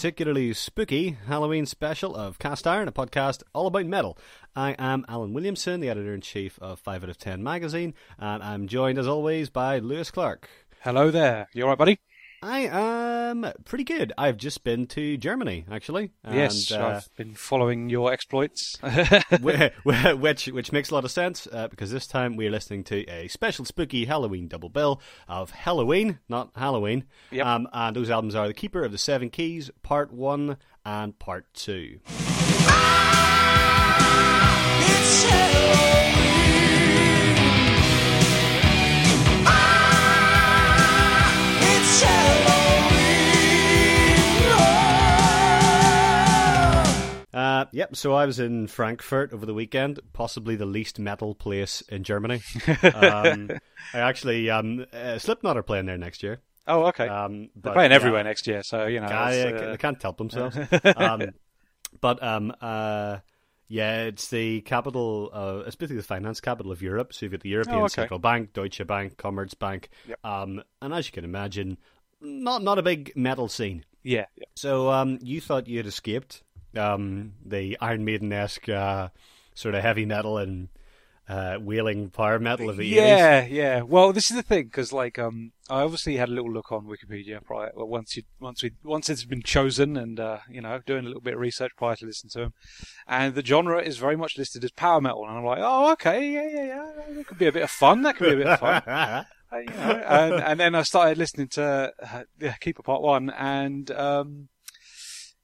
particularly spooky Halloween special of Cast Iron, a podcast all about metal. I am Alan Williamson, the editor in chief of 5 out of 10 magazine, and I'm joined as always by Lewis Clark. Hello there. You alright, buddy? I am pretty good. I've just been to Germany, actually. And, yes, uh, I've been following your exploits. wh- wh- which which makes a lot of sense uh, because this time we're listening to a special spooky Halloween double bill of Helloween, not Halloween. Yep. Um, and those albums are The Keeper of the Seven Keys, Part One and Part Two. It's Halloween. Ah, Uh, yep. So I was in Frankfurt over the weekend, possibly the least metal place in Germany. um, I actually um, uh, Slipknot are playing there next year. oh, okay. Um, They're but, playing yeah. everywhere next year, so you know. Yeah, uh, they can't help themselves. um, but um, uh, yeah, it's the capital. Uh, it's basically the finance capital of Europe. So you've got the European Oh, okay. Central Bank, Deutsche Bank, Commerzbank, Yep. um, and as you can imagine, not not a big metal scene. yeah, yeah. So um, you thought you had escaped um, the Iron Maiden esque uh, sort of heavy metal and uh, wailing power metal of the 80s. Yeah, yeah. Well, this is the thing because, like, um, I obviously had a little look on Wikipedia prior. Well, once you, once we, once it's been chosen, and uh, you know, doing a little bit of research prior to listening to them, and the genre is very much listed as power metal, and I'm like, oh, okay, yeah, yeah, yeah. That could be a bit of fun. That could be a bit of fun. Uh, you know, and, and then I started listening to uh, yeah, Keeper Part One, and um,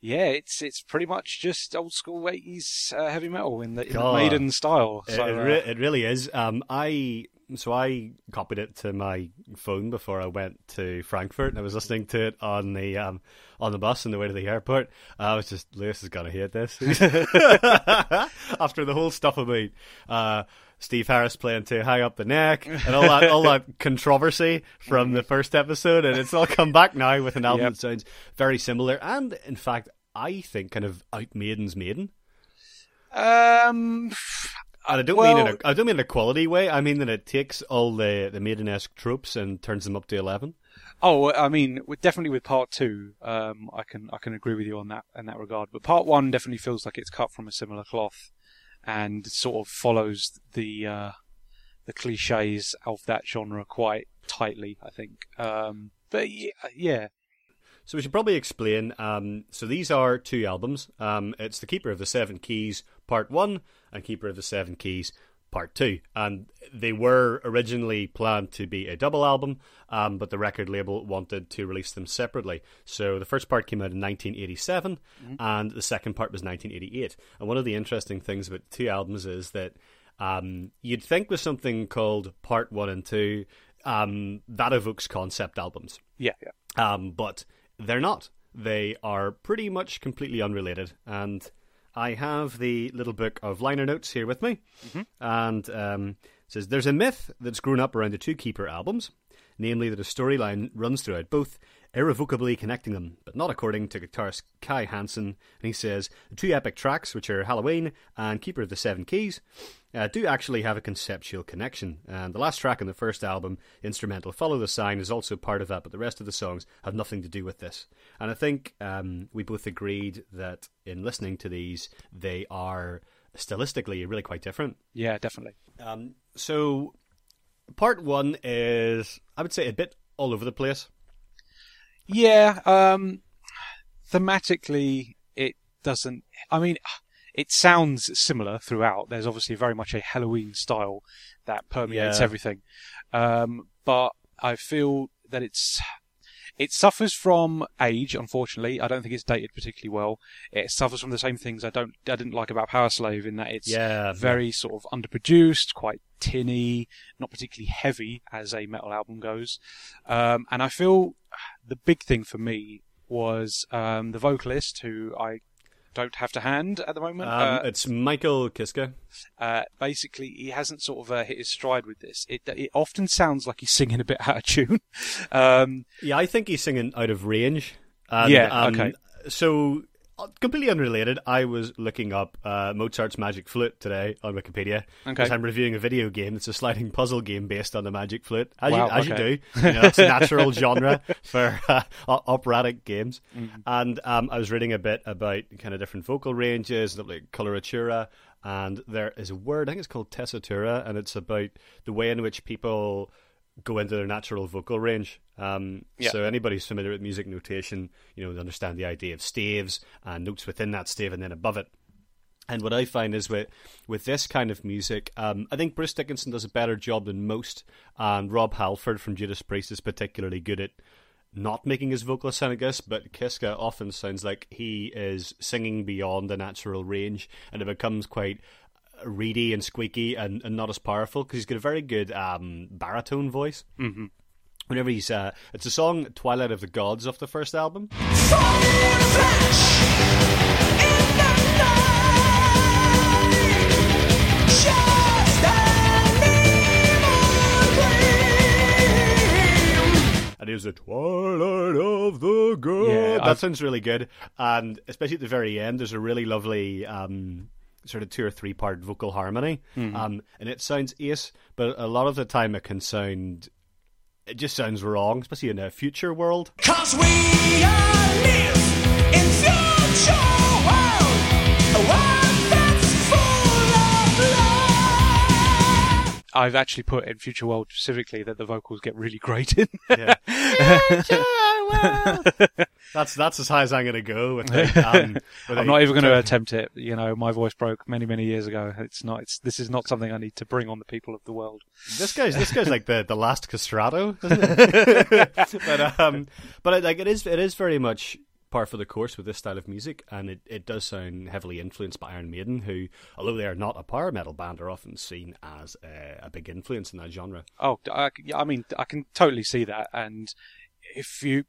yeah, it's it's pretty much just old school eighties uh, heavy metal in the, in the Maiden style. It, So, it, uh, re- it really is. Um, I so I copied it to my phone before I went to Frankfurt, and I was listening to it on the um, on the bus on the way to the airport. I was just Lewis is gonna hate this after the whole stuff about uh, Steve Harris playing to high up the neck and all that all that controversy from the first episode, and it's all come back now with an album Yep. that sounds very similar, and in fact, I think kind of out Maiden's Maiden. um, And I don't mean in Well- a I don't mean in a quality way. I mean that it takes all the the maiden-esque tropes and turns them up to eleven. Oh, I mean, definitely with part two, um, I can I can agree with you on that in that regard. But part one definitely feels like it's cut from a similar cloth, and sort of follows the uh, the cliches of that genre quite tightly. I think. Um, but yeah, yeah, So we should probably explain. Um, so these are two albums. Um, it's the Keeper of the Seven Keys Part One and Keeper of the Seven Keys Part Two, and they were originally planned to be a double album, um, but the record label wanted to release them separately. So the first part came out in 1987, and the second part was 1988. And one of the interesting things about the two albums is that um, you'd think with something called Part One and Two, um, that evokes concept albums yeah, yeah. um, but they're not. They are pretty much completely unrelated. And I have the little book of liner notes here with me, and um, it says there's a myth that's grown up around the two Keeper albums, namely that a storyline runs throughout both, irrevocably connecting them, but not according to guitarist Kai Hansen. And he says the two epic tracks, which are Halloween and Keeper of the Seven Keys, uh, do actually have a conceptual connection. And the last track on the first album, instrumental Follow the Sign, is also part of that, but the rest of the songs have nothing to do with this. And I think um, we both agreed that in listening to these, they are stylistically really quite different. Yeah, definitely. Um, so, part one is, I would say, a bit all over the place. Yeah, um, thematically, it doesn't. I mean, it sounds similar throughout. There's obviously very much a Helloween style that permeates Yeah. everything, um, but I feel that it's it suffers from age. Unfortunately, I don't think it's dated particularly well. It suffers from the same things I don't I didn't like about Powerslave in that it's Yeah, very sort of underproduced, quite tinny, not particularly heavy as a metal album goes. Um, and I feel the big thing for me was um, the vocalist, who I don't have to hand at the moment. Um, uh, it's Michael Kiske. uh, basically, he hasn't sort of uh, hit his stride with this. It, it often sounds like he's singing a bit out of tune. um, Yeah, I think he's singing out of range. And, Yeah, um, okay. So completely unrelated, I was looking up uh, Mozart's Magic Flute today on Wikipedia Okay. because I'm reviewing a video game. It's a sliding puzzle game based on the Magic Flute, as, Wow, you, as okay. you do. You know, it's a natural genre for uh, operatic games. Mm-hmm. And um, I was reading a bit about kind of different vocal ranges, like coloratura, and there is a word I think it's called tessitura, and it's about the way in which people go into their natural vocal range. Um, Yeah. So anybody who's familiar with music notation, you know, they understand the idea of staves and notes within that stave and then above it. And what I find is with with this kind of music, um, I think Bruce Dickinson does a better job than most, and Rob Halford from Judas Priest is particularly good at not making his vocals sound this, but Kiske often sounds like he is singing beyond the natural range, and it becomes quite reedy and squeaky and, and not as powerful because he's got a very good um, baritone voice. Mm-hmm. Whenever he's, uh, it's a song "Twilight of the Gods" off the first album. Fall in the flesh in the night. Just an evil dream. and it was the twilight of the gods. Yeah, that I've- sounds really good, and especially at the very end, there's a really lovely um, sort of two or three part vocal harmony, Mm-hmm. um, and it sounds ace, but a lot of the time it can sound. It just sounds wrong, especially in a future world. Cause we all live in future world, a world that's full of love. I've actually put in Future World specifically that the vocals get really great in. That's that's as high as I'm going to go. With it. Um, with I'm it. not even going to attempt it. You know, my voice broke many, many years ago. It's not. It's this is not something I need to bring on the people of the world. This guy's this guy's like the, the last castrato, isn't it? but um, but it, like it is it is very much par for the course with this style of music, and it, it does sound heavily influenced by Iron Maiden, who, although they are not a power metal band, are often seen as a, a big influence in that genre. Oh, I, yeah, I mean, I can totally see that. And if you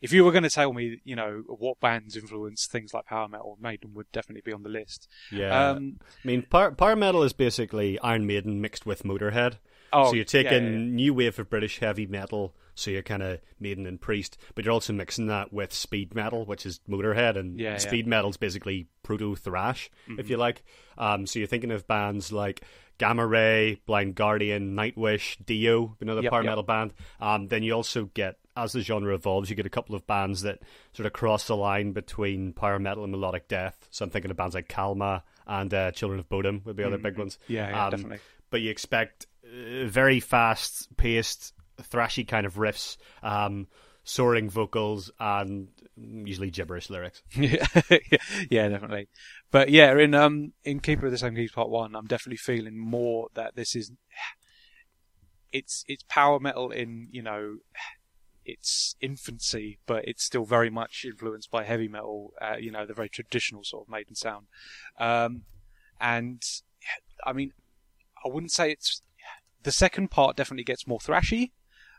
if you were going to tell me, you know, what bands influence things like power metal, Maiden would definitely be on the list. Yeah, Um, I mean, power, power metal is basically Iron Maiden mixed with Motorhead. Oh, so you're taking yeah, yeah, yeah. new wave of British heavy metal, so you're kind of Maiden and Priest, but you're also mixing that with speed metal, which is Motorhead, and speed metal's basically proto thrash, Mm-hmm. if you like. Um, so you're thinking of bands like Gamma Ray, Blind Guardian, Nightwish, Dio, another Yep, power yep. metal band. Um, then you also get, as the genre evolves, you get a couple of bands that sort of cross the line between power metal and melodic death. So I'm thinking of bands like Kalmah and uh, Children of Bodom would be other big ones. Mm-hmm. Yeah, yeah, Um, definitely. But you expect uh, very fast paced, thrashy kind of riffs, um, soaring vocals, and usually gibberish lyrics. yeah, yeah, definitely. But yeah, in um in Keeper of the Same Keys Part One, I'm definitely feeling more that this is it's it's power metal in you know its infancy, but it's still very much influenced by heavy metal. Uh, you know, the very traditional sort of Maiden sound. Um, and I mean, I wouldn't say it's the second part definitely gets more thrashy.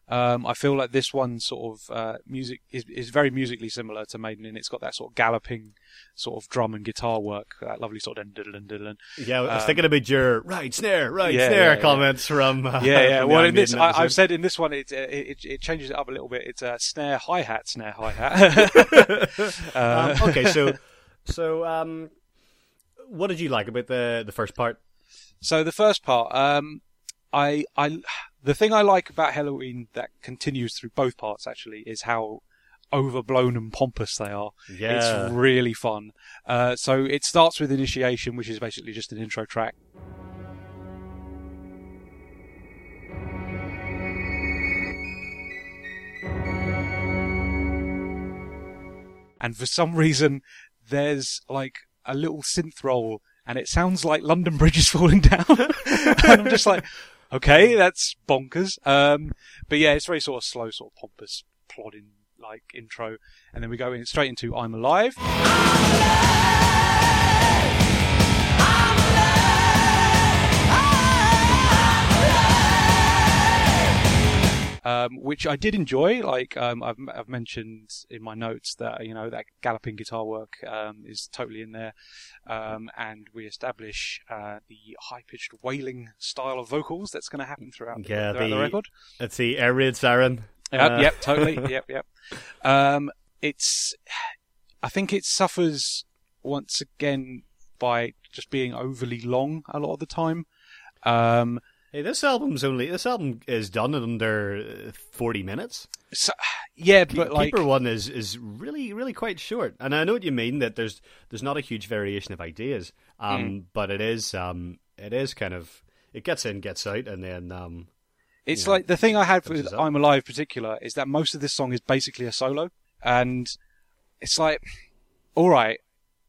Um, I feel like this one sort of uh, music is, is very musically similar to Maiden, and it's got that sort of galloping sort of drum and guitar work, that lovely sort of diddle diddle. Yeah, I was Um, thinking about your right snare, right Yeah, snare yeah, yeah. comments from uh, Yeah, yeah. from Well, in this, I, I've said in this one, it, uh, it it changes it up a little bit. It's a snare hi hat, snare hi hat. uh, um, okay, so so um, what did you like about the the first part? So the first part, um, I, I, the thing I like about Helloween that continues through both parts actually is how overblown and pompous they are. Yeah. It's really fun. Uh, so it starts with Initiation, which is basically just an intro track. And for some reason, there's like a little synth roll, and it sounds like London Bridge is falling down. and I'm just like, okay, that's bonkers. Um, but yeah, it's very sort of slow, sort of pompous, plodding like intro, and then we go in straight into I'm Alive. Um, which I did enjoy. Like um, I've, I've mentioned in my notes that you know that galloping guitar work um, is totally in there, um, and we establish uh, the high-pitched wailing style of vocals that's going to happen throughout, Yeah, throughout the, the- record. It's the see, air raid siren. Yep, Uh, yep, totally, yep, yep. Um, it's, I think it suffers once again by just being overly long a lot of the time. Um, Hey, this album's only this album is done in under uh, forty minutes. so, yeah, but like Keeper one is is really really quite short, and I know what you mean that there's there's not a huge variation of ideas, um, Mm. but it is um it is kind of it gets in gets out, and then um It's you know, like the thing I had with. I'm Alive, in particular, is that most of this song is basically a solo, and it's like, all right,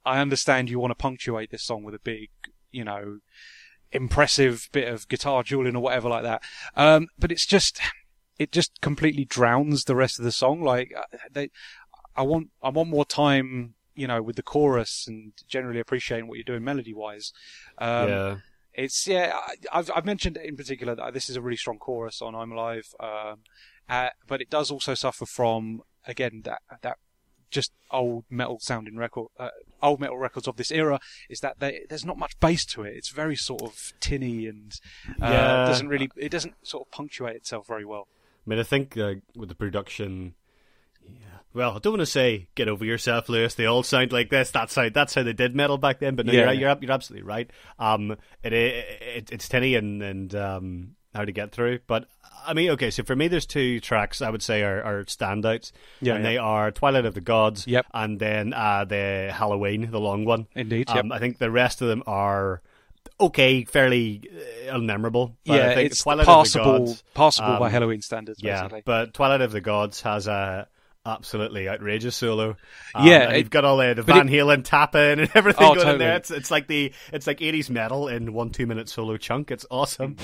I understand you want to punctuate this song with a big, you know, impressive bit of guitar dueling or whatever like that, um, but it's just, it just completely drowns the rest of the song. Like, uh, they, I want, I want more time. You know, with the chorus and generally appreciating what you're doing melody wise. Um, yeah it's yeah. I- I've I've mentioned in particular that this is a really strong chorus on "I'm Alive," um, uh, but it does also suffer from again that that just old metal sounding record, uh, old metal records of this era is that they, there's not much bass to it. It's very sort of tinny and uh, Yeah. doesn't really it doesn't sort of punctuate itself very well. I mean, I think uh, with the production, yeah. Well, I don't want to say get over yourself, Lewis. They all sound like this. That's how that's how they did metal back then. But no, Yeah. you're, you're you're absolutely right. Um, it, it it's tinny and and um how to get through. But I mean, okay. So for me, there's two tracks I would say are, are standouts. Yeah, and yeah. they are Twilight of the Gods. Yep. And then uh, the Halloween, the long one. Indeed, Um, yep. I think the rest of them are okay, fairly uh, unmemorable. But yeah, I think it's Twilight passable, the Gods, passable by um, Helloween standards. yeah, basically. but Twilight of the Gods has a absolutely outrageous solo. Um, Yeah, it- you've got all the, the Van it- Halen tapping and everything Oh, going in there. It's it's like the it's like eighties metal in one two minute solo chunk. It's awesome.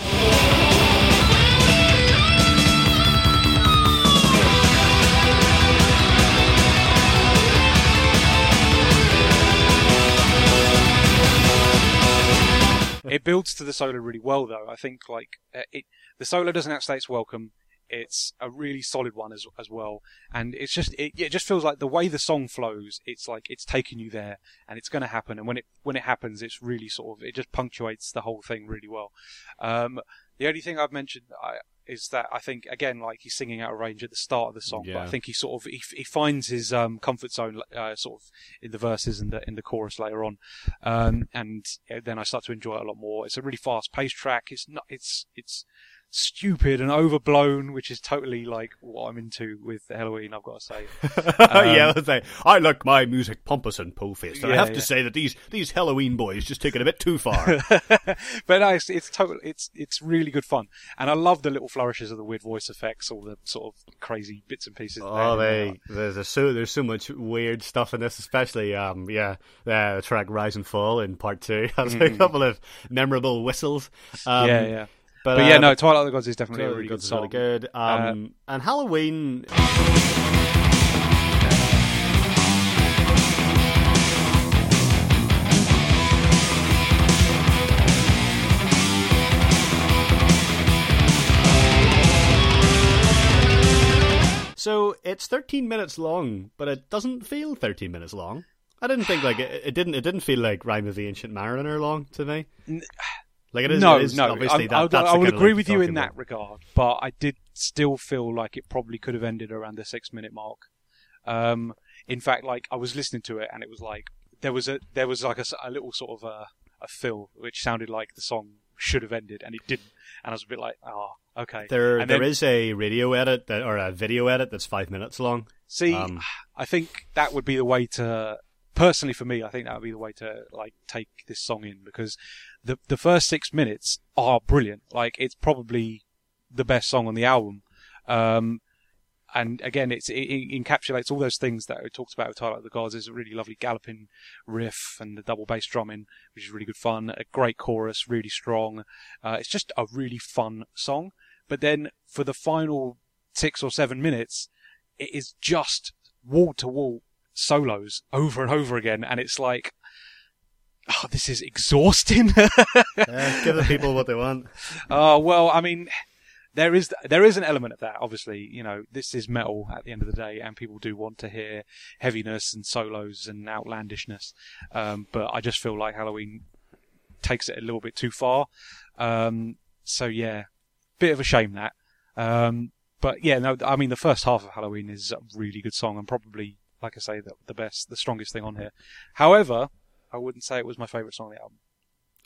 it builds to the solo really well, though. I think like uh, it, the solo doesn't outstay its welcome. It's a really solid one as as well, and it's just it, it just feels like the way the song flows. It's like it's taking you there, and it's going to happen. And when it when it happens, it's really sort of it just punctuates the whole thing really well. Um, the only thing I've mentioned I, is that I think again, like he's singing out of range at the start of the song, but I think he sort of he, he finds his um, comfort zone uh, sort of in the verses and the in the chorus later on, um, and then I start to enjoy it a lot more. It's a really fast paced track. It's not it's it's stupid and overblown, which is totally like what I'm into with Helloween. I've got to say. yeah, I say I like my music pompous and po faced, and I Yeah, have yeah. to say that these these Helloween boys just take it a bit too far. but no, it's, it's total. It's it's really good fun, and I love the little flourishes of the weird voice effects, all the sort of crazy bits and pieces. Oh, there. they there's a, so there's so much weird stuff in this, especially um yeah uh, the track Rise and Fall in part two has a couple of memorable whistles. Um, Mm. yeah, yeah. But, But yeah, uh, no, Twilight of the Gods is definitely a Good, really good, good song. really good. Um, and Halloween. So it's 13 minutes long, but it doesn't feel 13 minutes long. I didn't think like it, it didn't. It didn't feel like Rime of the Ancient Mariner long to me. Like it is. no, it is no, Obviously, I, that, I, that's I would agree with you're in talking that about. regard, but I did still feel like it probably could have ended around the six minute mark. Um, in fact, like I was listening to it, and it was like there was a there was like a, a little sort of a, a fill which sounded like the song should have ended, and it didn't, and I was a bit like, oh, okay. There, and there then- is a radio edit that, or a video edit that's five minutes long. See, Um, I think that would be the way to. Personally, for me, I think that would be the way to like take this song in because the the first six minutes are brilliant. Like it's probably the best song on the album. Um, and again, it's, it, it encapsulates all those things that we talked about with Twilight of the Gods. There's a really lovely galloping riff and the double bass drumming, which is really good fun. A great chorus, really strong. Uh, it's just a really fun song. But then for the final six or seven minutes, it is just wall to wall solos over and over again, and it's like, oh, this is exhausting. Uh, give the people what they want. Oh well, I mean, there is there is an element of that. Obviously, you know, this is metal at the end of the day, and people do want to hear heaviness and solos and outlandishness. Um, but I just feel like Halloween takes it a little bit too far. Um, so yeah, bit of a shame that. Um, but yeah, no, I mean the first half of Halloween is a really good song and probably like I say, the, the best, the strongest thing on here. However, I wouldn't say it was my favourite song on the album.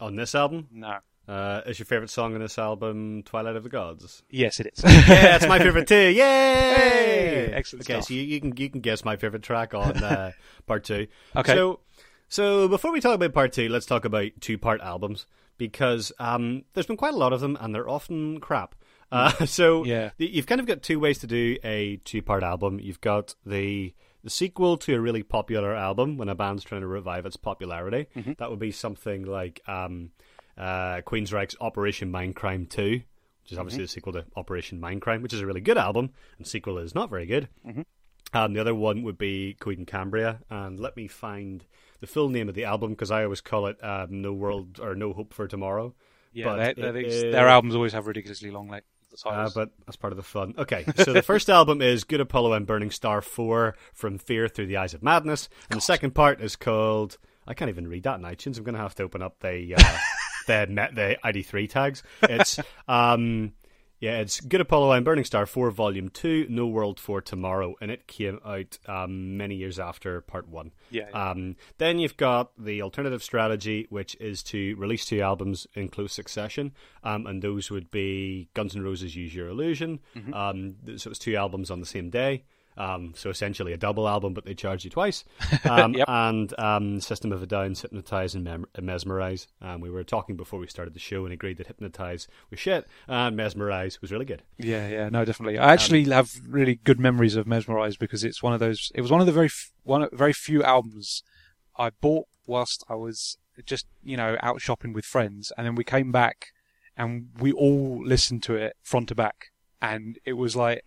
On this album, No. uh, is your favorite song on this album "Twilight of the Gods"? Yes, it is. yeah, it's my favorite too. Yay! Hey, excellent Okay, stuff. so you, you can you can guess my favorite track on uh, part two. Okay. So, so before we talk about part two, let's talk about two part albums because um, there's been quite a lot of them and they're often crap. Uh, so Yeah. you've kind of got two ways to do a two part album. You've got the the sequel to a really popular album when a band's trying to revive its popularity. Mm-hmm. That would be something like um, uh, Queensryche's Operation Mindcrime 2, which is obviously Mm-hmm. the sequel to Operation Mindcrime, which is a really good album, and sequel is not very good. Mm-hmm. Um, the other one would be Coheed and Cambria, and let me find the full name of the album because I always call it um, No World or No Hope for Tomorrow. yeah, But they, they, is- their albums always have ridiculously long like Uh, titles. but that's part of the fun. Okay, so the first album is Good Apollo and Burning Star 4 From Fear Through the Eyes of Madness. And the second part is called. I can't even read that in iTunes. I'm going to have to open up the uh, the, net, the ID3 tags. It's. um yeah, it's Good Apollo and Burning Star 4 Volume 2, No World for Tomorrow, and it came out um, many years after Part 1. Yeah, yeah. Um, then you've got the alternative strategy, which is to release two albums in close succession, um, and those would be Guns N' Roses' "Use Your Illusion." Mm-hmm. Um, so it was two albums on the same day. Um, so essentially a double album, but they charge you twice. Um, Yep. And um, System of a Down, Hypnotize and Mem- Mesmerize. Um, we were talking before we started the show and agreed that Hypnotize was shit and Mesmerize was really good. Yeah, yeah, no, definitely. I actually have really good memories of Mesmerize because it's one of those. It was one of the very f- one very few albums I bought whilst I was just you know out shopping with friends, and then we came back and we all listened to it front to back, and it was like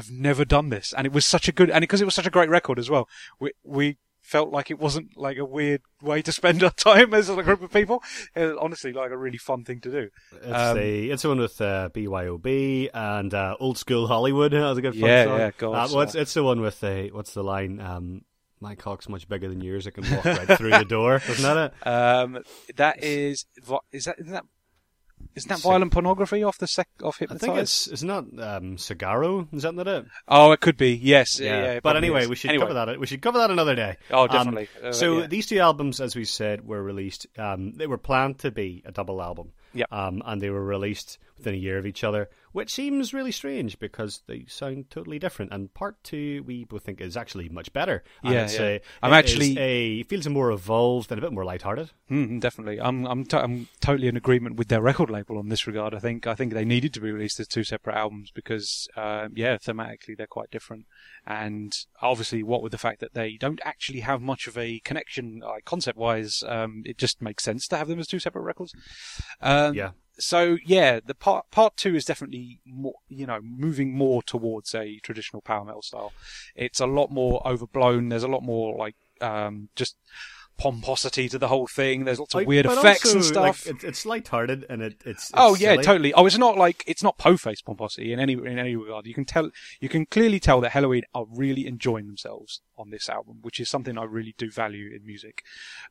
I've never done this, and it was such a good, and because it was such a great record as well, we we felt like it wasn't like a weird way to spend our time as a group of people. It was honestly like a really fun thing to do. It's Um, the it's the one with uh, BYOB and uh, old school Hollywood. That was a good fun Yeah, song. yeah, God, Uh, well, it's, it's the one with the what's the line? Um, my cock's much bigger than yours. It can walk right through the door. Isn't that it? Um, that is is that isn't that isn't that violent pornography off the sec off I think it's it's not um, Cigaro. Is that not it? Oh, it could be. Yes. Yeah. yeah, but anyway, is. we should Anyway. cover that. We should cover that another day. Oh, Um, definitely. Uh, so yeah. these two albums, as we said, were released. Um, they were planned to be a double album. Yeah. Um, and they were released within a year of each other, which seems really strange because they sound totally different. And part two, we both think is actually much better. And Yeah, yeah. A, I'm it actually- a feels more evolved and a bit more lighthearted. Mm, definitely. I'm I'm to- I'm totally in agreement with their record label on this regard. I think I think they needed to be released as two separate albums because uh, yeah, thematically they're quite different, and obviously what with the fact that they don't actually have much of a connection like concept wise, um, it just makes sense to have them as two separate records. Um, Yeah. So yeah, the part part two is definitely more, you know, moving more towards a traditional power metal style. It's a lot more overblown. There's a lot more like um, just pomposity to the whole thing. There's lots of weird but effects also, and stuff. Like, it, it's lighthearted and it, it's, it's oh yeah, silly. totally. Oh, it's not like it's not po-face pomposity in any in any regard. You can tell, you can clearly tell that Helloween are really enjoying themselves on this album, which is something I really do value in music.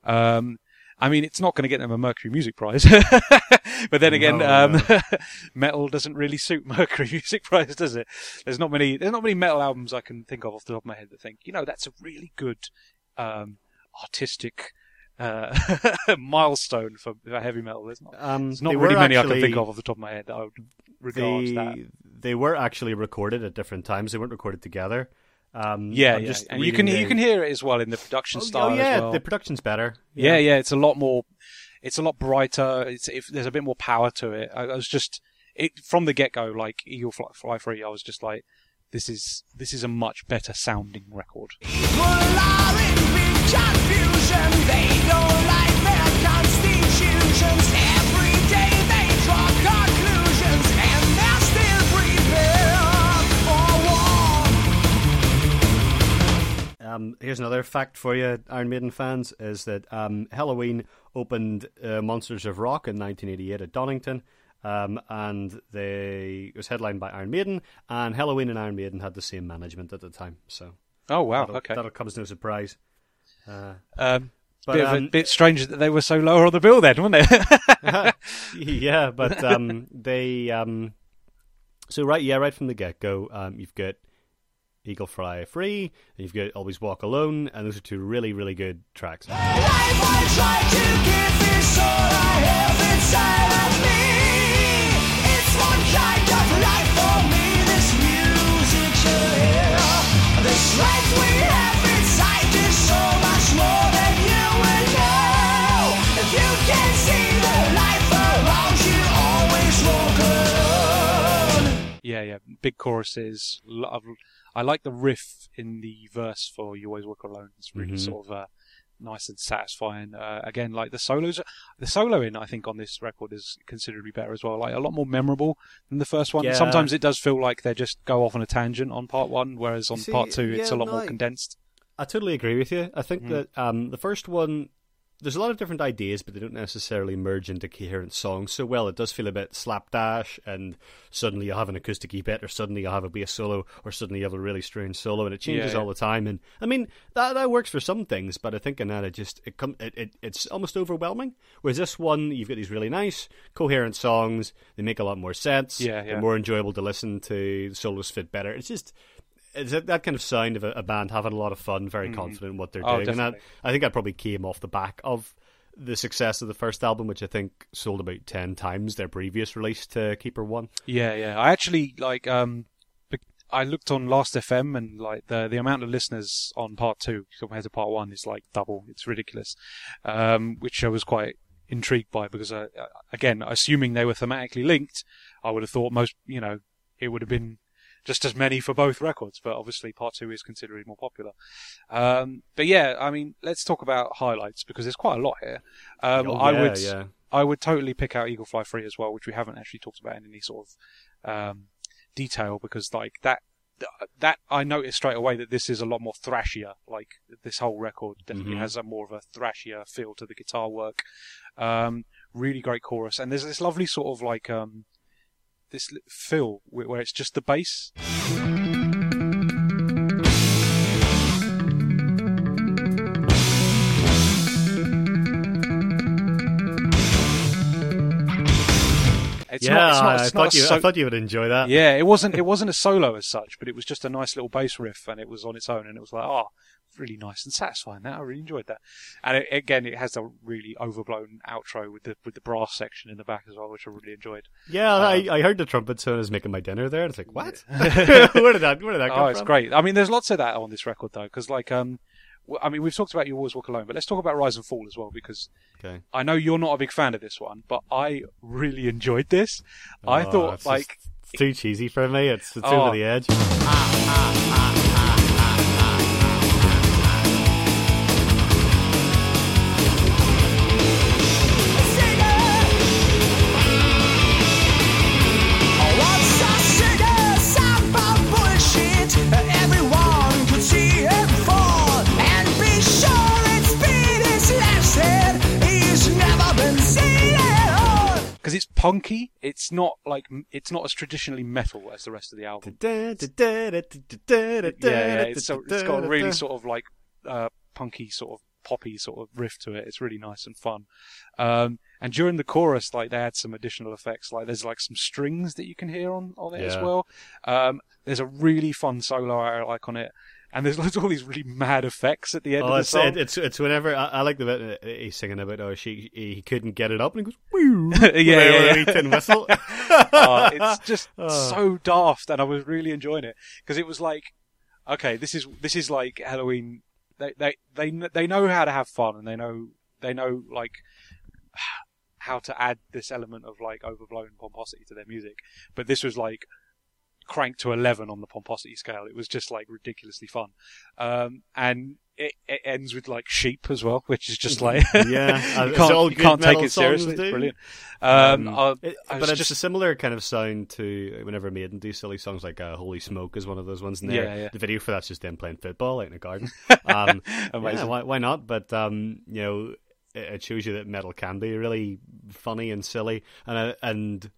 Um, I mean, it's not going to get them a Mercury Music Prize, but then again, No, um, metal doesn't really suit Mercury Music Prize, does it? There's not many. There's not many metal albums I can think of off the top of my head that think, you know, that's a really good um, artistic uh, milestone for, for heavy metal. There's not. Um, There's not really many I can actually- think of off the top of my head that I would regard they, that. they were actually recorded at different times. They weren't recorded together. Um, Yeah, I'm yeah. just and you can reading you can hear it as well in the production Oh, style oh, yeah, as well. the production's better. yeah, yeah, it's a lot more. It's a lot brighter. It's if there's a bit more power to it. I, I was just it from the get go. Like Eagle Fly, Fly Free, I was just like, this is this is a much better sounding record. People Um, here's another fact for you, Iron Maiden fans, is that um, Helloween opened uh, Monsters of Rock in 1988 at Donington, um, and they it was headlined by Iron Maiden, and Helloween and Iron Maiden had the same management at the time, so Oh wow, that'll, okay. that'll come as no surprise. Uh, Um, but bit, of a, um, bit strange that they were so lower on the bill then, wasn't it? yeah, but um, they um, so right, yeah, right from the get go, um, you've got Eagle Fly Free, and you've got Always Walk Alone, and those are two really, really good tracks. Of of. Yeah, yeah. Big choruses. Lo- I've- I like the riff in the verse for "You Always Walk Alone." It's really Mhm. sort of uh, nice and satisfying. Uh, again, like the solos, the soloing I think on this record is considerably better as well. Like a lot more memorable than the first one. Yeah. Sometimes it does feel like they just go off on a tangent on part one, whereas on See, part two it's a lot no, more condensed. I totally agree with you. I think Mm. that um, the first one, there's a lot of different ideas, but they don't necessarily merge into coherent songs so well. It does feel a bit slapdash, and suddenly you have an acoustic bit, or suddenly you have a bass solo, or suddenly you have a really strange solo, and it changes Yeah, all the time. And I mean that that works for some things, but I think in that it just it come it, it it's almost overwhelming. Whereas this one, you've got these really nice coherent songs. They make a lot more sense. Yeah, yeah. They're more enjoyable to listen to. The solos fit better. It's just it's that, kind of sound of a, a band having a lot of fun, very confident in what they're Oh, doing, and that. I think that probably came off the back of the success of the first album, which I think sold about ten times their previous release to Keeper One. Yeah, yeah. I actually like um I looked on Last FM and like the the amount of listeners on part two compared to part one is like double. It's ridiculous, um, which I was quite intrigued by because uh, uh, again, assuming they were thematically linked, I would have thought most you know it would have been just as many for both records, but obviously part two is considerably more popular. Um, but yeah, I mean, let's talk about highlights because there's quite a lot here. Um, Oh, I would yeah. I would totally pick out Eagle Fly Free as well, which we haven't actually talked about in any sort of um, detail because like that that I noticed straight away that this is a lot more thrashier. Like this whole record definitely Mhm. has a more of a thrashier feel to the guitar work. Um, really great chorus, and there's this lovely sort of like um, this where where it's just the bass. It's yeah, not, it's not, I, it's not thought you, so- I thought you would enjoy that. yeah, it wasn't it wasn't a solo as such, but it was just a nice little bass riff, and it was on its own, and it was like, oh, really nice and satisfying. That I really enjoyed that, and it, again, it has a really overblown outro with the with the brass section in the back as well, which I really enjoyed. Yeah, Um, I, I heard the trumpet as making my dinner there. And It's like what? where did that? Where did that come Oh, it's from? great. I mean, there's lots of that on this record though, because like um. W- I mean, we've talked about You Always Walk Alone, but let's talk about Rise and Fall as well, because Okay. I know you're not a big fan of this one, but I really enjoyed this. I Oh, thought, it's like, it's too cheesy for me. It's it's Oh. over the edge. Once punky. It's not like it's not as traditionally metal as the rest of the album. Yeah, yeah, it's, got a really sort of like uh, punky, sort of poppy sort of riff to it. It's really nice and fun. Um, and during the chorus, like they had some additional effects. Like there's like some strings that you can hear on on it as well. Um, there's a really fun solo I like on it. And there's loads of all these really mad effects at the end Oh, of the it's, song. it's it's whenever I, I like the bit he's singing about oh she he couldn't get it up and he goes woo Yeah, yeah, yeah. tin whistle. oh, it's just Oh. so daft, and I was really enjoying it because it was like, okay, this is this is like Helloween. They they they they know how to have fun, and they know they know like how to add this element of like overblown pomposity to their music. But this was like cranked to eleven on the pomposity scale. It was just like ridiculously fun, um, and. It, it ends with like sheep as well, which is just like Yeah, you can't, all you can't take it seriously. It's brilliant. Um, Um, I- It- but it's just a similar kind of sound to whenever Maiden do silly songs like uh, "Holy Smoke" is one of those ones. There, Yeah, yeah. the video for that's just them playing football out in a garden. Um, yeah, why, why not? But um, you know, it, it shows you that metal can be really funny and silly, and uh, and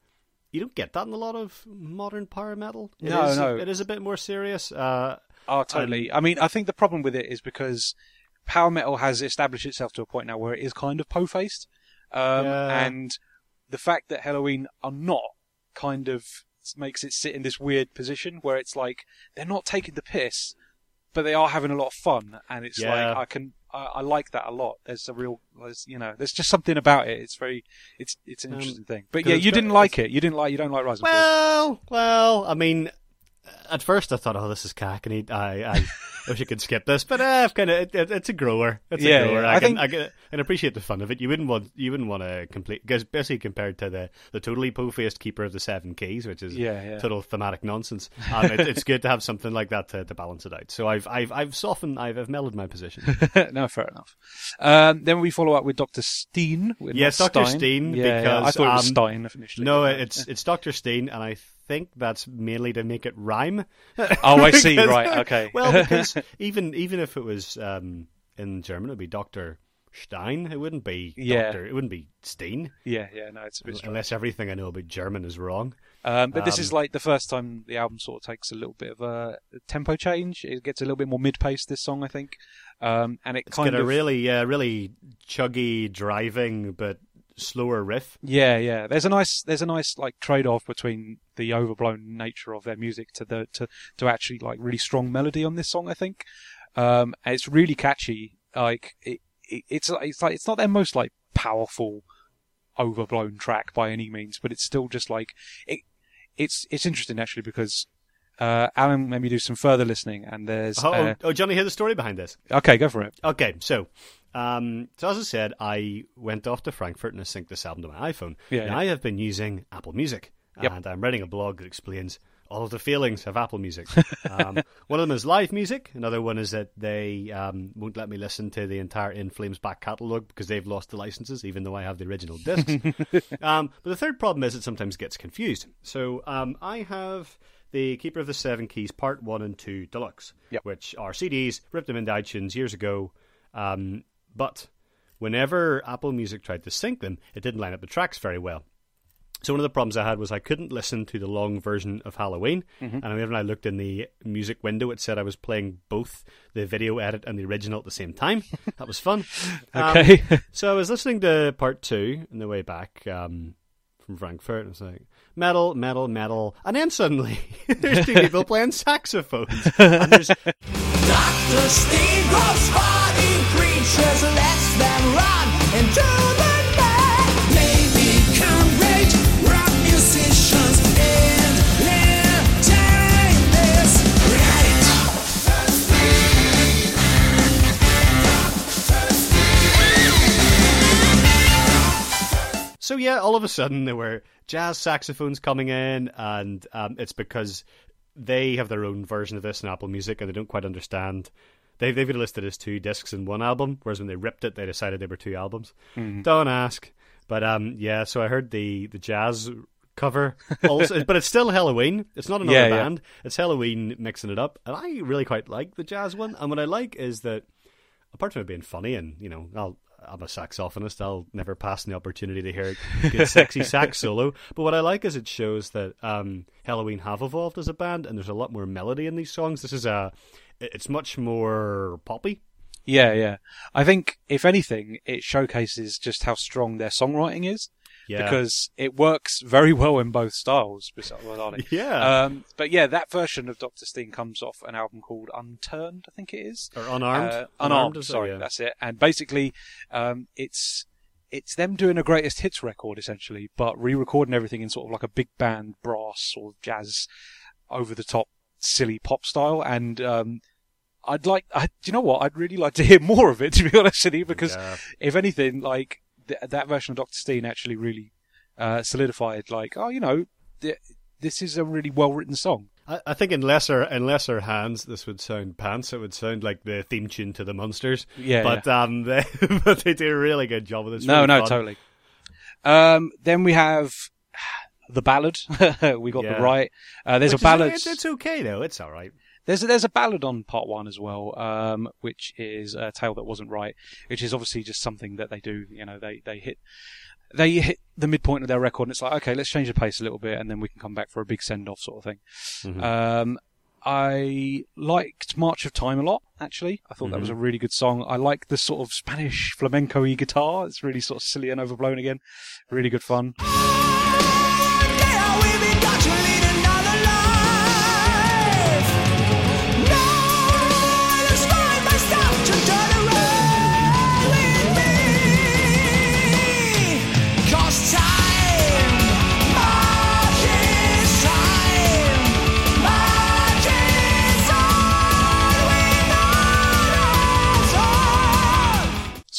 you don't get that in a lot of modern power metal. It No, is- no. it is a bit more serious. Uh, Oh, totally. I mean, I think the problem with it is because power metal has established itself to a point now where it is kind of po-faced, um, Yeah. and the fact that Helloween are not kind of makes it sit in this weird position where it's like they're not taking the piss, but they are having a lot of fun, and it's Yeah. like I can I, I like that a lot. There's a real, there's, you know, there's just something about it. It's very, it's it's an Um, interesting thing. But yeah, you didn't like it. You didn't like, you don't like Rise. Well, well, I mean, at first I thought, oh, this is cackney. I, I wish I could skip this, but uh, I've kind of it, it, it's a grower. It's Yeah, a grower. yeah. I, I can, think- I can, I can appreciate the fun of it. You wouldn't want, you wouldn't want to complete, because basically compared to the the totally po-faced keeper of the seven keys, which is Yeah, yeah. total thematic nonsense. Um, it, it's good to have something like that to, to balance it out. So I've, I've, I've softened, I've, I've mellowed my position. no, fair enough. Um, then we follow up with Doctor Steen. Yes, Dr. Stein. Steen, Yeah, yeah, I because, thought it was um, Stein initially. no, it's it's Doctor Steen, and I think that's mainly to make it rhyme. Oh, I see. Because- Right, okay. well, because even even if it was um, in German, it'd be Doctor Stein. It wouldn't be Yeah. Doctor. It wouldn't be Steen, yeah, yeah, no, it's a bit strange. unless everything I know about German is wrong. Um, but this Um, is like the first time the album sort of takes a little bit of a tempo change. It gets a little bit more mid-paced. This song, I think, um, and it It's kind got a of really, uh, really chuggy driving, but slower riff. yeah, yeah. There's a nice, there's a nice like trade-off between the overblown nature of their music to the to to actually like really strong melody on this song. I think, um, it's really catchy. Like it, it, it's it's like it's not their most like powerful overblown track by any means, but it's still just like it. It's it's interesting actually because uh, Alan made me do some further listening, and there's Oh, uh, oh, Johnny, hear the story behind this. okay, go for it. Okay, so, um, so as I said, I went off to Frankfurt and I synced this album to my iPhone. Yeah, Now, yeah. I have been using Apple Music, Yep. and I'm writing a blog that explains all of the failings of Apple Music. um, one of them is live music. Another one is that they um, won't let me listen to the entire In Flames back catalogue because they've lost the licenses, even though I have the original discs. um, but the third problem is it sometimes gets confused. So um, I have the Keeper of the Seven Keys Part 1 and 2 Deluxe, Yep. which are CDs, ripped them into iTunes years ago. Um, but whenever Apple Music tried to sync them, it didn't line up the tracks very well. So one of the problems I had was I couldn't listen to the long version of Halloween, and whenever I looked in the music window, it said I was playing both the video edit and the original at the same time. That was fun. Um, Okay. so I was listening to part two on the way back um, from Frankfurt, and I was like, metal, metal, metal, and then suddenly there's two people playing saxophones, and there's Dr. Steve grows So yeah, all of a sudden there were jazz saxophones coming in, and um, it's because they have their own version of this in Apple Music, and they don't quite understand. They they've got listed as two discs in one album, whereas when they ripped it, they decided they were two albums. Don't ask. But um, yeah, so I heard the the jazz cover, also, but it's still Helloween. It's not another Yeah, yeah. band. It's Helloween mixing it up, and I really quite like the jazz one. And what I like is that apart from it being funny and you know I'll I'm a saxophonist I'll never pass the opportunity to hear a good sexy sax solo but what I like is it shows that um, Helloween have evolved as a band and there's a lot more melody in these songs this is a it's much more poppy Yeah, yeah. I think if anything, it showcases just how strong their songwriting is yeah because it works very well in both styles. yeah Um, but yeah, that version of Doctor Steen comes off an album called Unturned, I think it is. or unarmed Uh, unarmed, it? sorry, yeah. that's it. And basically, um, it's it's them doing a greatest hits record essentially, but re-recording everything in sort of like a big band brass or jazz, over the top, silly pop style. And um, I'd like, I, do you know what? I'd really like to hear more of it, to be honest with you, because Yeah. if anything, like th- that version of Doctor Steen actually really uh, solidified, like, oh, you know, th- this is a really well written song. I, I think in lesser in lesser hands this would sound pants it would sound like the theme tune to the Monsters Yeah, but um they, but they do a really good job with this No, no, totally. Um, then we have the ballad. we got Yeah. the right. Uh, there's Which a ballad. it's, it's okay though it's all right There's a, there's a ballad on part one as well, um, which is a tale that wasn't right, which is obviously just something that they do. You know, they they hit they hit the midpoint of their record, and it's like, okay, let's change the pace a little bit, and then we can come back for a big send off sort of thing. Mhm. Um, I liked March of Time a lot, actually. I thought that was a really good song. I like the sort of Spanish flamenco y guitar. It's really sort of silly and overblown again. Really good fun.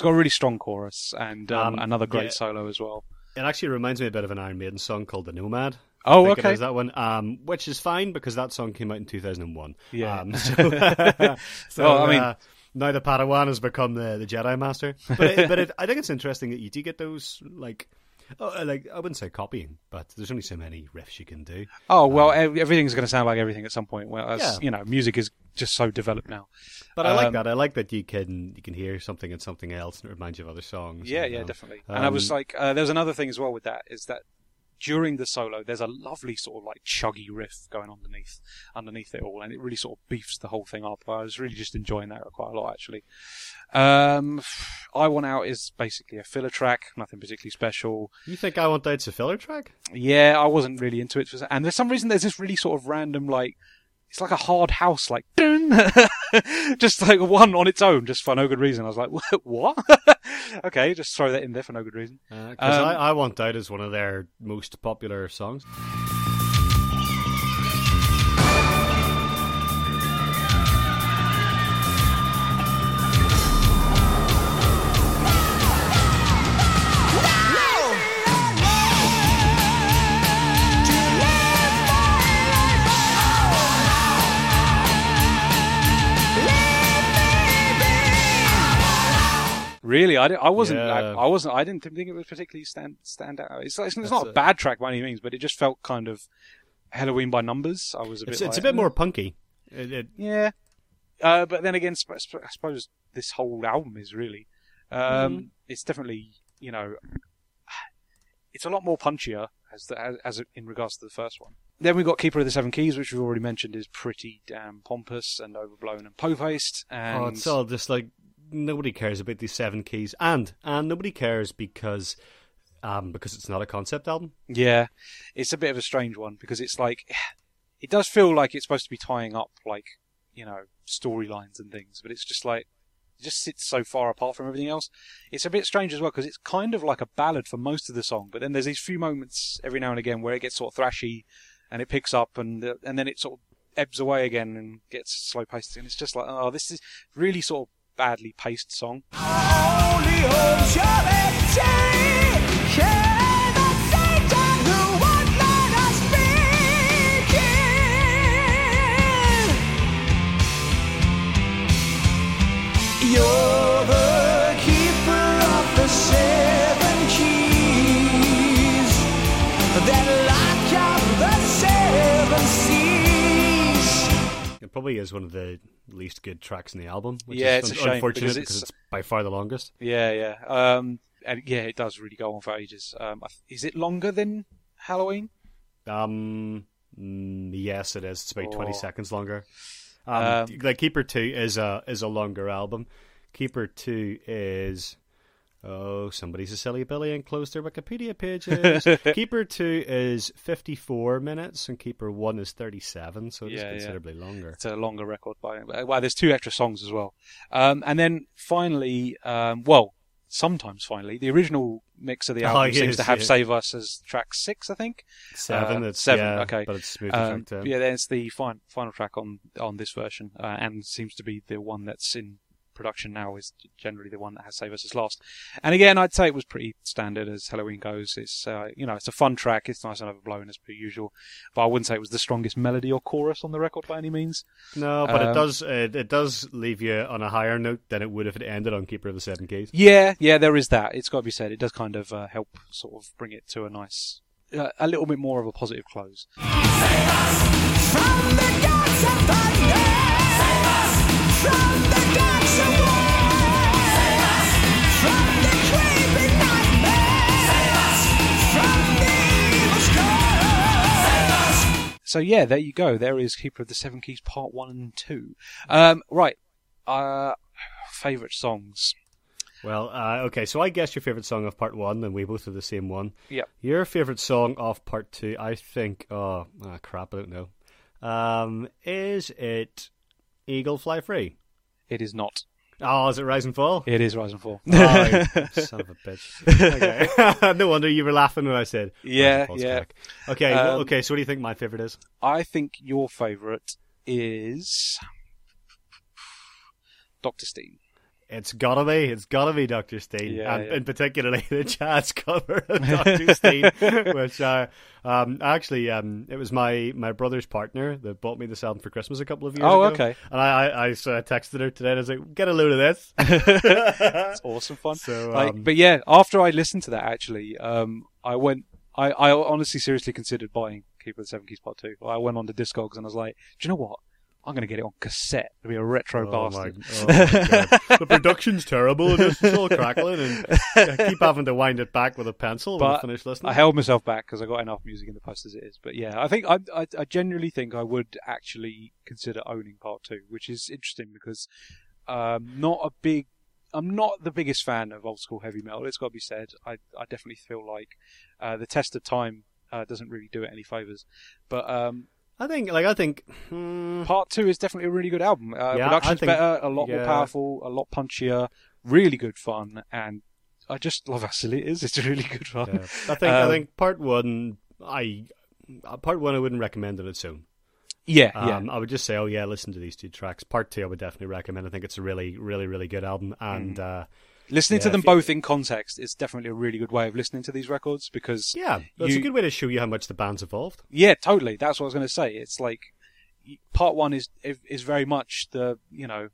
Got you leading got a really strong chorus and um, Um, another great yeah. solo as well. It actually reminds me a bit of an Iron Maiden song called "The Nomad." Oh, I think it okay. is that one, um, which is fine because that song came out in 2001. Yeah. Um, so, so Well, I mean- uh, now the Padawan has become the, the Jedi Master. But, it, but it, I think it's interesting that you do get those like. Oh, like I wouldn't say copying, but there's only so many riffs you can do. Oh well, ev- everything's going to sound like everything at some point. Well, as, Yeah. you know, music is just so developed now. But I like Um, that. I like that you can you can hear something and something else and it reminds you of other songs. Yeah, yeah, um, definitely. and I was um, like, uh, there was another thing as well with that is that during the solo, there's a lovely sort of like chuggy riff going underneath underneath it all, and it really sort of beefs the whole thing up. I was really just enjoying that quite a lot, actually. Um, I Want Out is basically a filler track, nothing particularly special. You think I Want Out's a filler track? Yeah, I wasn't really into it, for, and there's some reason there's this really sort of random like. It's like a hard house, like just like one on its own, just for no good reason. I was like, "What? okay, just throw that in there for no good reason." Because Um, I, I Want Out is one of their most popular songs. Really, I, I wasn't. I, Yeah. I wasn't. I didn't think it was particularly stand stand out. It's, it's, it's not a- a bad track by any means, but it just felt kind of Helloween by numbers. I was a bit. It's, it's a bit more punky. It, it, Yeah. Uh, but then again, I suppose this whole album is really. Um, Mm-hmm. It's definitely you know, it's a lot more punchier as the, as, as in regards to the first one. Then we've got Keeper of the Seven Keys, which we've already mentioned is pretty damn pompous and overblown and po-faced. And oh, it's all just like nobody cares about these seven keys, and and nobody cares because um because it's not a concept album. Yeah, it's a bit of a strange one because it's like it does feel like it's supposed to be tying up like you know storylines and things, but it's just like it just sits so far apart from everything else. It's a bit strange as well because it's kind of like a ballad for most of the song, but then there's these few moments every now and again where it gets sort of thrashy and it picks up and and then it sort of ebbs away again and gets slow paced and it's just like oh this is really sort of badly paced song. Only It probably is one of the least good tracks in the album. Which Yeah, is it's a un- shame, unfortunate because because it's- it's by far the longest. Yeah, yeah. Um, and yeah, it does really go on for ages. Um, is it longer than Halloween? Um, mm, yes, it is. It's about twenty seconds longer. Um, Um, like Keeper Two is a is a longer album. Keeper Two is oh somebody's a silly Billy and closed their Wikipedia pages. Keeper Two is fifty four minutes and Keeper One is thirty seven, so it's Yeah, yeah. considerably longer. It's a longer record by well. There's two extra songs as well. Um, and then finally, um, well, sometimes finally, the original mix of the Oh, album seems yes, to have yeah. "Save Us" as track six, I think. Seven, Uh, it's seven, yeah, okay. but it's smooth Um, uh, yeah, there's the fin- final track on on this version, uh, and seems to be the one that's in production now is generally the one that has Save Us as last. And again, I'd say it was pretty standard as Helloween goes. It's uh, you know it's a fun track. It's nice and overblown as per usual, but I wouldn't say it was the strongest melody or chorus on the record by any means. No, but it Um, does it, it does leave you on a higher note than it would if it ended on Keeper of the Seven Keys. Yeah, yeah, there is that. It's got to be said. It does kind of uh, help sort of bring it to a nice, uh, a little bit more of a positive close. From the gods of thunder, save us. From the gods of war, save us. From the creeping nightmare, save us. From the evil scourge, save us. So yeah, there you go. There is Keeper of the Seven Keys Part One and Two. Um, right, uh, favorite songs. Well, uh, okay, so I guess your favorite song of part one, and we both have the same one. Yeah. Your favorite song of part two, I think. Oh, ah, crap, I don't know. Um, is it Eagle Fly Free? It is not. Oh, is it Rise and Fall? It is Rise and Fall. Oh, son of a bitch. Okay. no wonder you were laughing when I said. Rise and Yeah, Fall's yeah. correct. Okay, well, Um, okay. So, what do you think my favorite is? I think your favorite is Doctor Steen. It's gotta be, it's gotta be Doctor Steen, Yeah, and yeah. in particularly the jazz cover of Doctor Steen, which uh, um, actually um, it was my my brother's partner that bought me this album for Christmas a couple of years Oh, ago. okay. And I, I, I texted her today and I was like, "Get a load of this." It's awesome fun. So, Like, um, but yeah, after I listened to that, actually, um, I went. I, I honestly, seriously considered buying Keeper of the Seven Keys Part Two. I went on to Discogs and I was like, do you know what? I'm going to get it on cassette. It'll be a retro Oh bastard. oh my God. the production's terrible. It's it's all crackling, and I keep having to wind it back with a pencil when I But finish listening. I held myself back because I got enough music in the post as it is. But yeah, I think I, I, I genuinely think I would actually consider owning part two, which is interesting because um, not a big. I'm not the biggest fan of old school heavy metal. It's got to be said. I, I definitely feel like uh, the test of time uh, doesn't really do it any favors. But um, I think, like, I think, hmm, part two is definitely a really good album. Uh, Yeah, production's think- better, a lot yeah. more powerful, a lot punchier, really good fun, and I just love how silly it is. It's a really good fun. yeah. I think, I Um, think part one, I uh, part one, I wouldn't recommend on its own. Yeah, yeah. Um, I would just say, oh yeah, listen to these two tracks. Part two, I would definitely recommend. I think it's a really, really, really good album, and uh, Listening to them both in context is definitely a really good way of listening to these records because yeah, that's You- a good way to show you how much the band's evolved. yeah, totally. That's what I was going to say. It's like part one is is very much the you know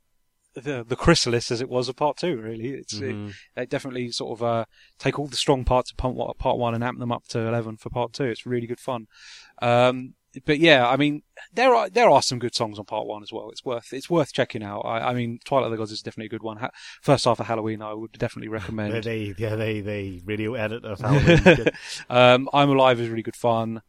the the chrysalis as it was of part two. Really, it's Mhm. it, they definitely sort of uh, take all the strong parts of part one, part one and amp them up to eleven for part two. It's really good fun. Um, but yeah, I mean, there are there are some good songs on part one as well. It's worth it's worth checking out. I, I mean, Twilight of the Gods is definitely a good one. Ha- First half of Halloween, I would definitely recommend. They, they, yeah, they, they radio edit of Halloween. Um, I'm Alive is really good fun.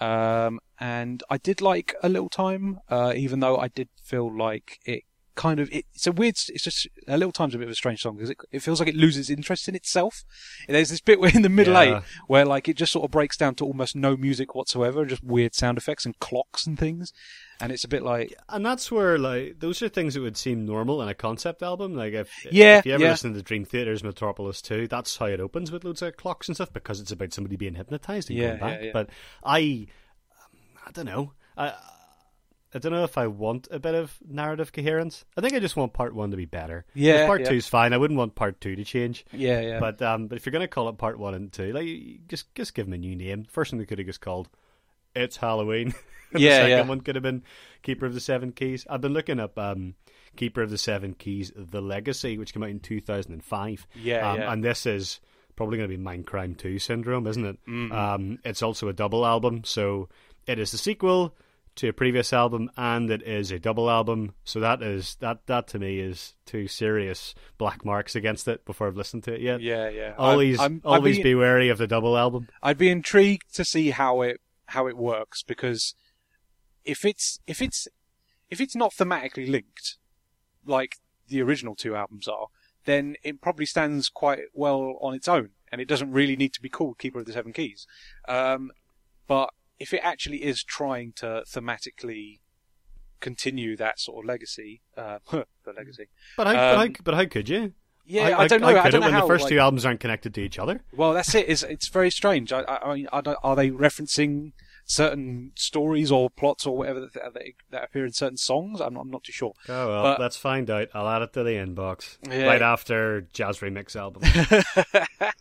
Um, and I did like a little time, uh, even though I did feel like it kind of, it, it's a weird, it's just, a little time's a bit of a strange song because it, it feels like it loses interest in itself. There's this bit where in the middle Yeah. eight where like it just sort of breaks down to almost no music whatsoever, just weird sound effects and clocks and things. And it's a bit like, And that's where, like, those are things that would seem normal in a concept album. Like, if, Yeah, if you ever yeah. listen to Dream Theater's Metropolis 2, that's how it opens with loads of clocks and stuff because it's about somebody being hypnotized and Yeah, going back. yeah, yeah. But I, I don't know. I, I don't know if I want a bit of narrative coherence. I think I just want part one to be better. Yeah, part yeah. two's fine. I wouldn't want part two to change. yeah, yeah. But um, but if you're gonna call it part one and two, like just just give them a new name. First one they could have just called "It's Halloween." the Yeah, second yeah. one could have been "Keeper of the Seven Keys." I've been looking up um, "Keeper of the Seven Keys: The Legacy," which came out in 2005. Yeah, um, yeah. and this is probably going to be Mindcrime Two syndrome, isn't it? Mm-hmm. Um, it's also a double album, so it is the sequel to a previous album, and it is a double album. So that is that that to me is two serious black marks against it before I've listened to it yet. yeah, yeah. Always, I'm- I'm- always be- be wary of the double album. I'd be intrigued to see how it how it works because if it's if it's if it's not thematically linked like the original two albums are, then it probably stands quite well on its own, and it doesn't really need to be called Keeper of the Seven Keys. Um, but if it actually is trying to thematically continue that sort of legacy, uh, the legacy. But how, but, how, Um, but how could you? Yeah, I, I, don't know. How I don't know when how. the first like- two albums aren't connected to each other? Well, that's it. It's, it's very strange. I, I, I mean, are they referencing certain stories or plots or whatever that, that, that appear in certain songs? I'm not, I'm not too sure. Oh well, But- let's find out. I'll add it to the inbox Yeah. right after Jazz Remix album.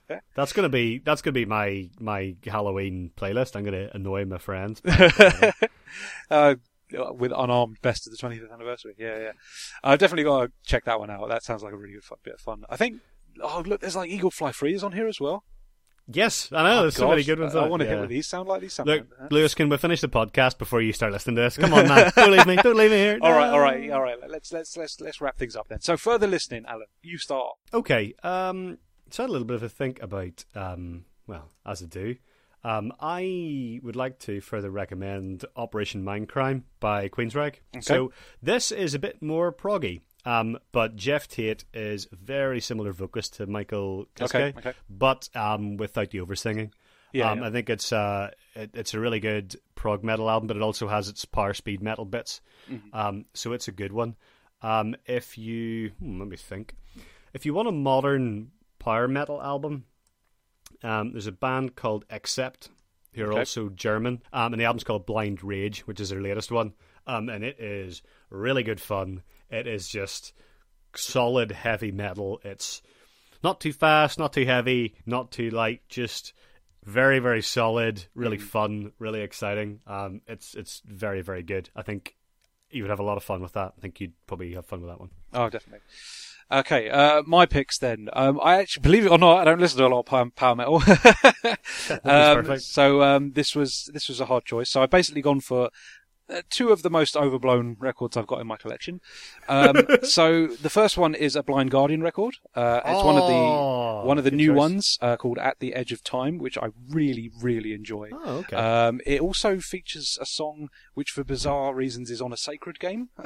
that's gonna be that's gonna be my my Halloween playlist. I'm gonna annoy my friends. uh, with unarmed best of the 25th anniversary. Yeah, yeah. I've definitely got to check that one out. That sounds like a really good fun, bit of fun. I think. Oh, look, there's like Eagle Fly Free is on here as well. Yes, I know. Oh, there's so many good ones. I, it, want to hear what these sound like. These sound Look, like. Lewis, can we finish the podcast before you start listening to this? Come on, man. don't leave me. Don't leave me here. All right, No. all right, all right. Let's let's let's let's wrap things up then. So further listening, Alan, you start. Okay. Um, so I had a little bit of a think about, um, well, as I do. Um, I would like to further recommend Operation Mindcrime by Queensrÿche. So this is a bit more proggy, um, but Geoff Tate is very similar vocalist to Michael Kiske, Okay, okay. but um, without the oversinging. Yeah, um, yeah. I think it's uh, it, it's a really good prog metal album, but it also has its power speed metal bits. Mm-hmm. Um, so it's a good one. Um, if you hmm, let me think, if you want a modern power metal album, um, there's a band called Accept, who are Okay. also German, um, and the album's called Blind Rage, which is their latest one, um, and it is really good fun. It is just solid heavy metal. It's not too fast, not too heavy, not too light. Just very, very solid. Really fun. Really exciting. Um, it's it's very, very good. I think you would have a lot of fun with that. I think you'd probably have fun with that one. Oh, definitely. Okay, uh, my picks then. Um, I actually, believe it or not, I don't listen to a lot of power, metal. um, so um, this was this was a hard choice. So I've basically gone for two of the most overblown records I've got in my collection. Um, so the first one is a Blind Guardian record. Uh, it's one of Oh, the one of the new choice. ones uh, called "At the Edge of Time," which I really really enjoy. Oh, okay. Um, it also features a song which, for bizarre reasons, is on a sacred game,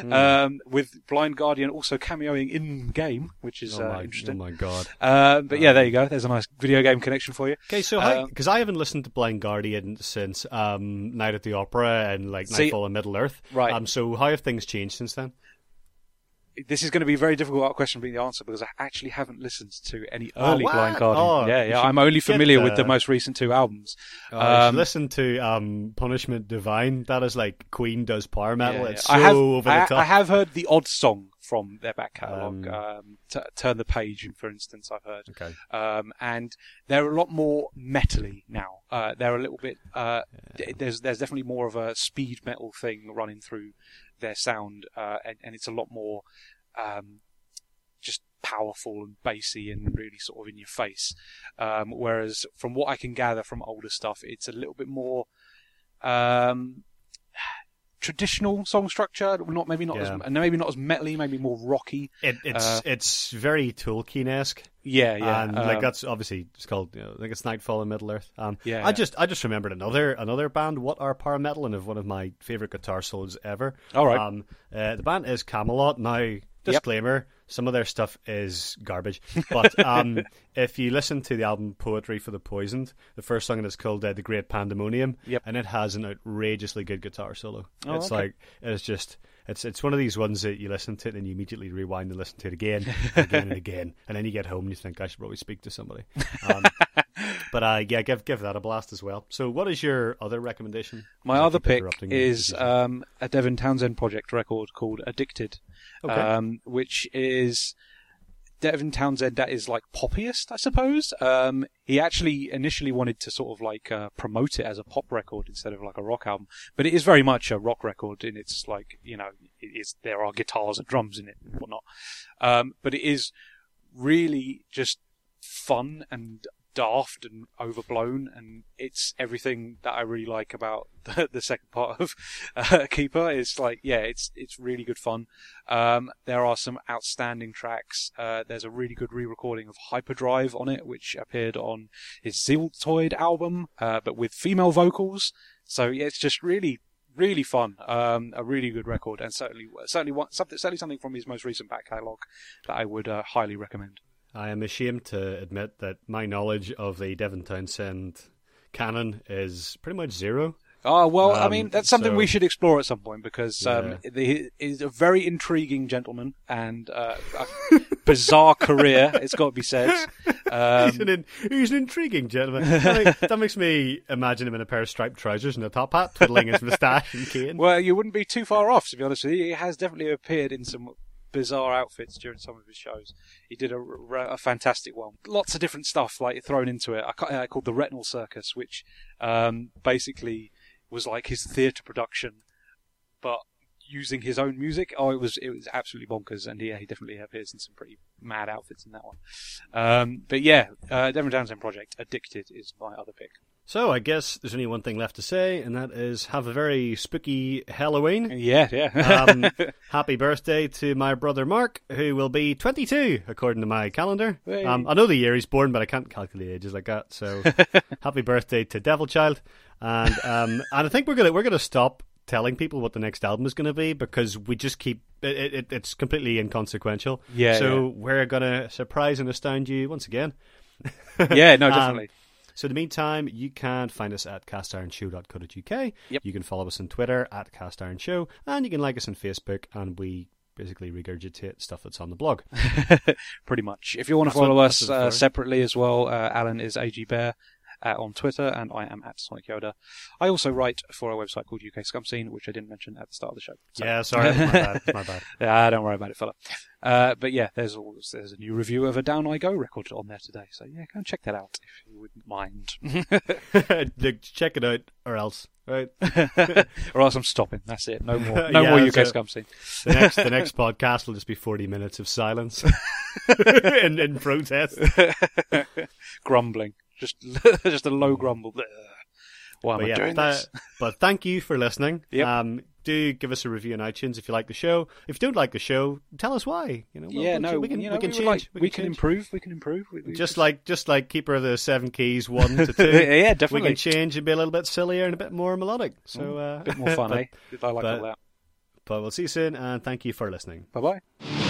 Hmm. um, with Blind Guardian also cameoing in game, which is oh, uh, my, oh my god. Um, but yeah, there you go. There's a nice video game connection for you. Okay, so Um, because I haven't listened to Blind Guardian since um, Night at the Opera and like See- Nightfall in Middle Earth. Right. Um, so how have things changed since then? This is going to be a very difficult question to be the answer because I actually haven't listened to any Oh, early what? Blind Guardian. Oh, yeah, yeah. I'm only familiar with the- most recent two albums. Uh, Um, listen to um, Punishment Divine. That is like Queen does power metal. Yeah, It's so I have, over the I, top. I have heard the odd song from their back catalogue. Um, Um, t- Turn the Page, for instance, I've heard. Okay. um, and they're a lot more metally now. Uh, they're a little bit. Uh, d- There's there's definitely more of a speed metal thing running through their sound, uh, and, and it's a lot more um, just powerful and bassy and really sort of in your face. Um, whereas from what I can gather from older stuff, it's a little bit more. Um, Traditional song structure, not maybe not Yeah. as and maybe not as metally, maybe more rocky. It, it's Uh, it's very Tolkien esque. Yeah, yeah. and like um, that's obviously it's called you know, I think it's Nightfall in Middle Earth. Um, Yeah, I yeah. just I just remembered another another band. What are power metal and of one of my favorite guitar solos ever. All right. Um, uh, the band is Kamelot. Now, disclaimer: some of their stuff is garbage. But um, if you listen to the album Poetry for the Poisoned, the first song is called uh, "The Great Pandemonium," Yep. and it has an outrageously good guitar solo. Oh, it's okay. like it's just. It's it's one of these ones that you listen to it and you immediately rewind and listen to it again, and again and again, and then you get home and you think I should probably speak to somebody. Um, but uh, yeah, give give that a blast as well. So, what is your other recommendation? My other pick is um, a Devin Townsend project record called Addicted, Okay. um, which is Devin Townsend that is like poppiest, I suppose. Um, he actually initially wanted to sort of like uh, promote it as a pop record instead of like a rock album, but it is very much a rock record and its like you know it is there are guitars and drums in it and whatnot, um, but it is really just fun and daft and overblown, and it's everything that I really like about the, the second part of uh, Keeper. It's like, yeah, it's it's really good fun. Um, there are some outstanding tracks. Uh, there's a really good re-recording of Hyperdrive on it, which appeared on his Ziltoid album, uh, but with female vocals. So yeah, it's just really. Really fun, um, a really good record, and certainly, certainly, one, something, certainly something from his most recent back catalogue that I would uh, highly recommend. I am ashamed to admit that my knowledge of the Devin Townsend canon is pretty much zero. Oh well, I Um, mean that's something so- we should explore at some point because um, Yeah. he is a very intriguing gentleman and uh, a bizarre career. It's got to be said. he's, Um, an in, he's an intriguing gentleman. That makes me imagine him in a pair of striped trousers and a top hat, twiddling his moustache and cane. well, you wouldn't be too far off, to be honest with you. He has definitely appeared in some bizarre outfits during some of his shows. He did a, a fantastic one. Lots of different stuff like thrown into it. I ca- uh, called the Retinal Circus, which um, basically was like his theatre production, but using his own music. Oh, it was it was absolutely bonkers, and yeah, he definitely appears in some pretty mad outfits in that one. Um, but yeah, uh, Devin Townsend Project, Addicted is my other pick. So I guess there's only one thing left to say, and that is have a very spooky Halloween. Yeah, yeah. Um, happy birthday to my brother Mark, who will be 22 according to my calendar. Um, I know the year he's born, but I can't calculate ages like that. So happy birthday to Devil Child, and um, and I think we're gonna we're gonna stop telling people what the next album is going to be because we just keep it, it, it's completely inconsequential. Yeah, So yeah. we're gonna surprise and astound you once again. yeah, no, Um, definitely. So in the meantime, you can find us at castironshow.co.uk. Yep. You can follow us on Twitter at castironshow, and you can like us on Facebook, and we basically regurgitate stuff that's on the blog. pretty much. If you want to That's what- follow us uh, separately as well, uh, Alan is AG Bear, uh, on Twitter, and I am at Sonic Yoda. I also write for a website called UK Scum Scene, which I didn't mention at the start of the show. So- Yeah, sorry, my bad. My bad. yeah, don't worry about it, fella. Uh, but yeah, there's always, there's a new review of a Down I Go record on there today, so yeah, go and check that out if you wouldn't mind. Check it out, or else. Right. or else I'm stopping. That's it. No more. No Yeah, more UK. Scum Scene. The next, the next podcast will just be forty minutes of silence in, in protest. Grumbling. Just just a low grumble. Why am But I yeah, doing tha- this? but thank you for listening. Yep. Um, do give us a review on iTunes if you like the show. If you don't like the show, tell us why. You know, we'll- yeah, no, we can, you know, we can would change. like- we, can, change. improve. We can improve. We, we Just like, just like Keeper of the Seven Keys one to two. yeah, definitely. we can change and be a little bit sillier and a bit more melodic. So uh, a bit more fun, but, eh? I like but- all that. But we'll see you soon, and thank you for listening. Bye bye.